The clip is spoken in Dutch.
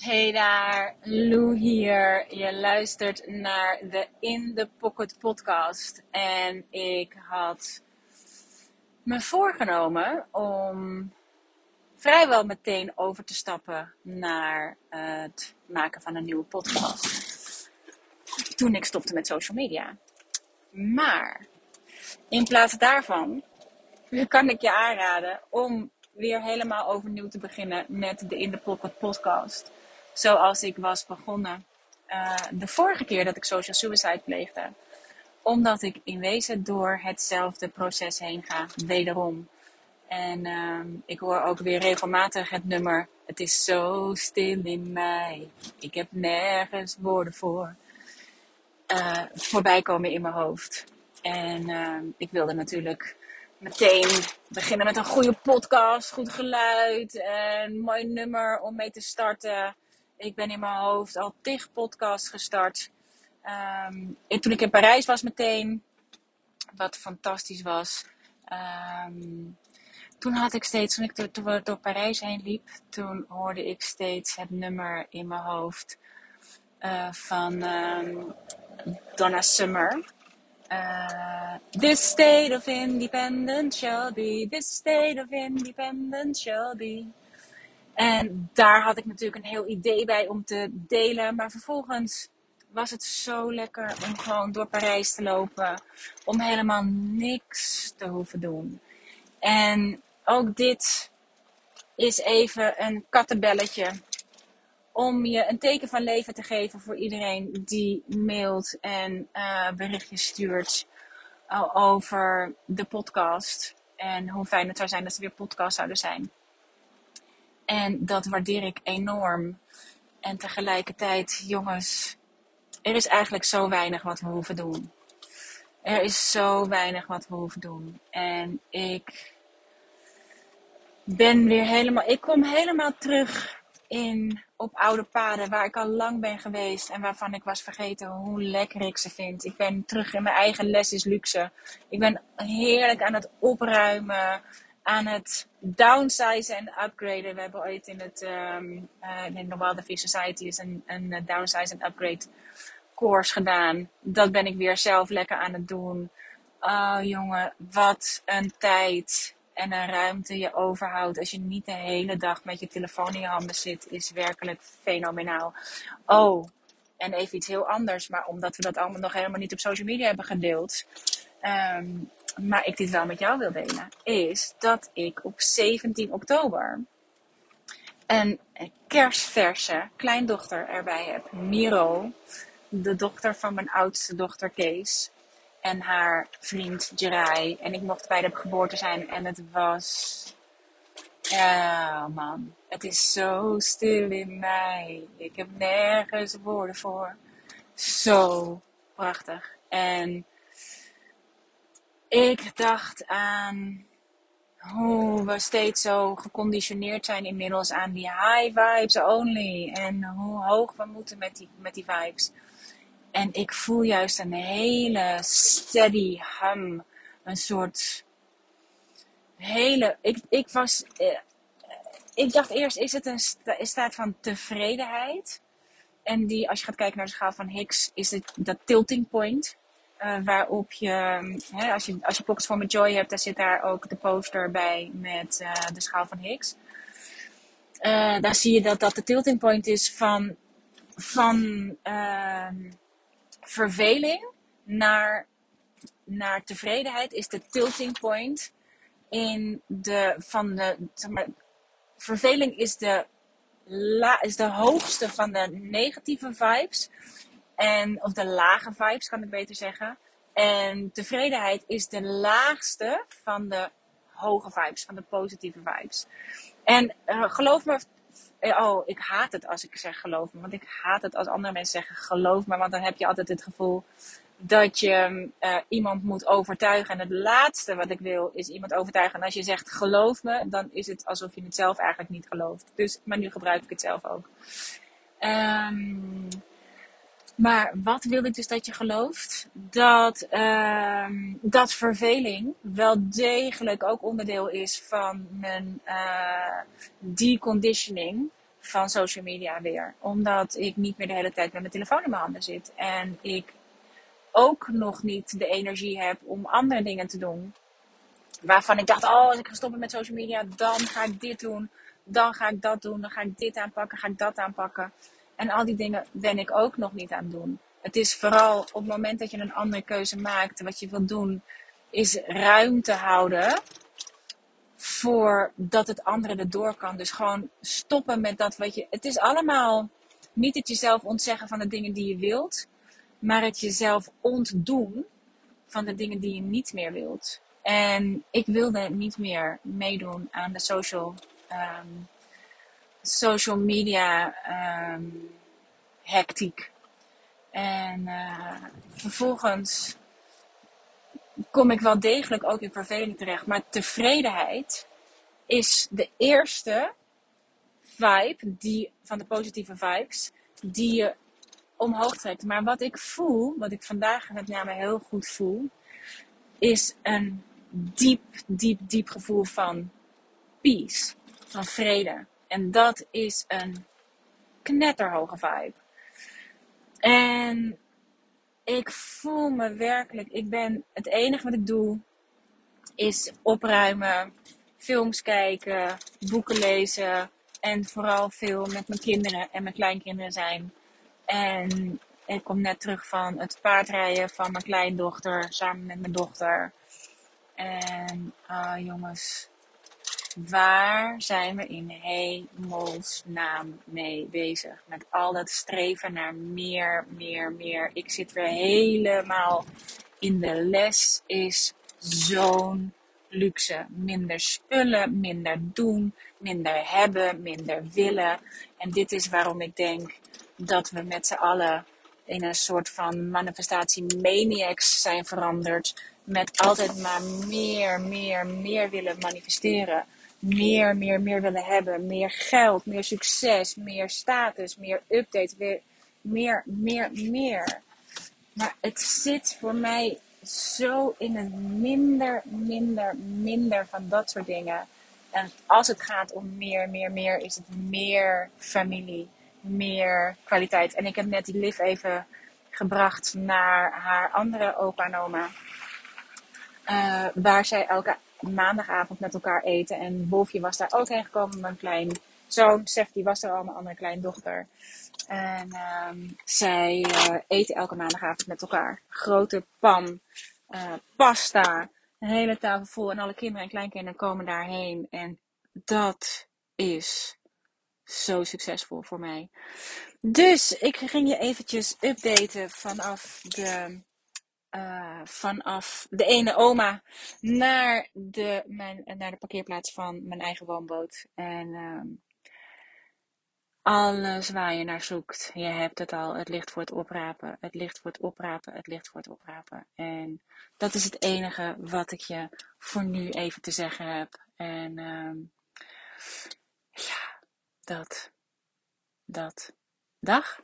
Hey daar, Lou hier. Je luistert naar de In the Pocket podcast. En ik had me voorgenomen om vrijwel meteen over te stappen naar het maken van een nieuwe podcast. Toen ik stopte met social media. Maar in plaats daarvan kan ik je aanraden om weer helemaal overnieuw te beginnen met de In the Pocket podcast zoals ik was begonnen uh, de vorige keer dat ik social suicide pleegde. Omdat ik in wezen door hetzelfde proces heen ga, wederom. En uh, ik hoor ook weer regelmatig het nummer. Het is zo stil in mij. Ik heb nergens woorden voor. Uh, voorbij komen in mijn hoofd. En uh, ik wilde natuurlijk meteen beginnen met een goede podcast, goed geluid en mooi nummer om mee te starten. Ik ben in mijn hoofd al tig podcasts gestart. Um, en toen ik in Parijs was meteen, wat fantastisch was. Um, toen had ik steeds, toen ik door, Parijs heen liep, toen hoorde ik steeds het nummer in mijn hoofd uh, van um, Donna Summer. Uh, this state of independence shall be, this state of independence shall be. En daar had ik natuurlijk een heel idee bij om te delen. Maar vervolgens was het zo lekker om gewoon door Parijs te lopen. Om helemaal niks te hoeven doen. En ook dit is even een kattenbelletje. Om je een teken van leven te geven voor iedereen die mailt en uh, berichtjes stuurt over de podcast. En hoe fijn het zou zijn dat er weer podcasts zouden zijn. En dat waardeer ik enorm. En tegelijkertijd, jongens, er is eigenlijk zo weinig wat we hoeven doen. Er is zo weinig wat we hoeven doen. En ik ben weer helemaal, ik kom helemaal terug in, op oude paden waar ik al lang ben geweest en waarvan ik was vergeten hoe lekker ik ze vind. Ik ben terug in mijn eigen les is luxe. Ik ben heerlijk aan het opruimen aan het downsizen en upgraden. We hebben ooit in het um, uh, in Wild Society is een, een eh, downsize en upgrade course gedaan. Dat ben ik weer zelf lekker aan het doen. Oh jongen, wat een tijd en een ruimte je overhoudt als je niet de hele dag met je telefoon in je handen zit, is werkelijk fenomenaal. Oh, en even iets heel anders, maar omdat we dat allemaal nog helemaal niet op social media hebben gedeeld. Um, maar ik dit wel met jou wil delen, is dat ik op 17 oktober een kerstverse kleindochter erbij heb. Miro, de dochter van mijn oudste dochter Kees. En haar vriend Jerai. En ik mocht bij de geboorte zijn. En het was... Ja, man. Het is zo stil in mij. Ik heb nergens woorden voor. Zo prachtig. En ik dacht aan hoe we steeds zo geconditioneerd zijn inmiddels aan die high vibes only. En hoe hoog we moeten met die, met die vibes. En ik voel juist een hele steady hum. Een soort hele. Ik, ik was. Eh, ik dacht eerst, is het een staat van tevredenheid? En die, als je gaat kijken naar de schaal van Higgs, is het dat tilting point. Uh, waarop je, hè, als je, als je Pockets for Joy hebt, dan zit daar ook de poster bij met uh, de schaal van Higgs. Uh, daar zie je dat dat de tilting point is van, van ehm, verveling naar, naar tevredenheid, is de tilting point in de, van de, zeg maar, verveling is de, la, is de hoogste van de negatieve vibes. En, of de lage vibes, kan ik beter zeggen. En tevredenheid is de laagste van de hoge vibes, van de positieve vibes. En uh, geloof me, eh, oh, ik haat het als ik zeg geloof me. Want ik haat het als andere mensen zeggen geloof me. Want dan heb je altijd het gevoel dat je uh, iemand moet overtuigen. En het laatste wat ik wil is iemand overtuigen. En als je zegt geloof me, dan is het alsof je het zelf eigenlijk niet gelooft. Dus, maar nu gebruik ik het zelf ook. Um, maar wat wil ik dus dat je gelooft? Dat, uh, dat verveling wel degelijk ook onderdeel is van mijn uh, deconditioning van social media weer. Omdat ik niet meer de hele tijd met mijn telefoon in mijn handen zit. En ik ook nog niet de energie heb om andere dingen te doen. Waarvan ik dacht, oh, als ik ga stoppen met social media, dan ga ik dit doen. Dan ga ik dat doen. Dan ga ik dit aanpakken. Ga ik dat aanpakken. En al die dingen ben ik ook nog niet aan het doen. Het is vooral op het moment dat je een andere keuze maakt, wat je wilt doen, is ruimte houden voor dat het andere erdoor kan. Dus gewoon stoppen met dat wat je. Het is allemaal niet het jezelf ontzeggen van de dingen die je wilt, maar het jezelf ontdoen van de dingen die je niet meer wilt. En ik wilde niet meer meedoen aan de social, um, social media um, hectiek. En uh, vervolgens kom ik wel degelijk ook in verveling terecht. Maar tevredenheid is de eerste vibe die, van de positieve vibes die je omhoog trekt. Maar wat ik voel, wat ik vandaag met name heel goed voel, is een diep, diep, diep gevoel van peace, van vrede. En dat is een knetterhoge vibe. En ik voel me werkelijk, ik ben, het enige wat ik doe is opruimen, films kijken, boeken lezen en vooral veel met mijn kinderen en mijn kleinkinderen zijn. En ik kom net terug van het paardrijden van mijn kleindochter samen met mijn dochter. En uh, jongens, waar zijn we in hemelsnaam mee bezig? Met al dat streven naar meer, meer, meer. Ik zit weer helemaal in de les is zo'n luxe. Minder spullen, minder doen, minder hebben, minder willen. En dit is waarom ik denk dat we met z'n allen in een soort van manifestatie maniacs zijn veranderd. Met altijd maar meer, meer, meer willen manifesteren meer, meer, meer willen hebben. Meer geld, meer succes, meer status, meer updates, meer, meer, meer, meer. Maar het zit voor mij zo in een minder, minder, minder van dat soort dingen. En als het gaat om meer, meer, meer, is het meer familie, meer kwaliteit. En ik heb net die Liv even gebracht naar haar andere opa en oma. Uh, waar zij elke maandagavond met elkaar eten. En Wolfje was daar ook heen gekomen. Mijn klein zoon, Sef, die was er al, mijn andere kleindochter. En um, zij uh, eten elke maandagavond met elkaar. Grote pan, uh, pasta, een hele tafel vol. En alle kinderen en kleinkinderen komen daarheen. En dat is zo succesvol voor mij. Dus ik ging je eventjes updaten vanaf de uh, vanaf de ene oma naar de, mijn, naar de parkeerplaats van mijn eigen woonboot. En uh, alles waar je naar zoekt, je hebt het al. Het ligt voor het oprapen, het ligt voor het oprapen, het ligt voor het oprapen. En dat is het enige wat ik je voor nu even te zeggen heb. En uh, ja, dat, dat. Dag.